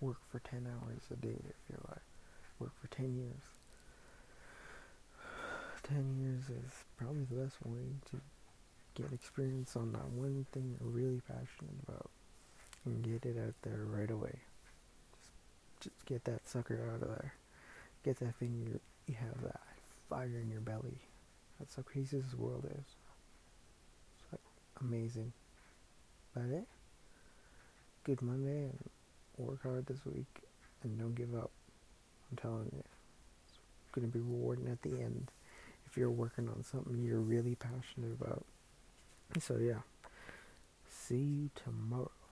work for 10 hours a day if you're like. Work for 10 years. 10 years is probably the best way to get experience on that one thing you're really passionate about and get it out there right away. Just, just get that sucker out of there. Get that thing you you have that fire in your belly. That's how crazy this world is. It's like amazing. But hey good monday and work hard this week and don't give up. I'm telling you, it's going to be rewarding at the end if you're working on something you're really passionate about. So, yeah, see you tomorrow.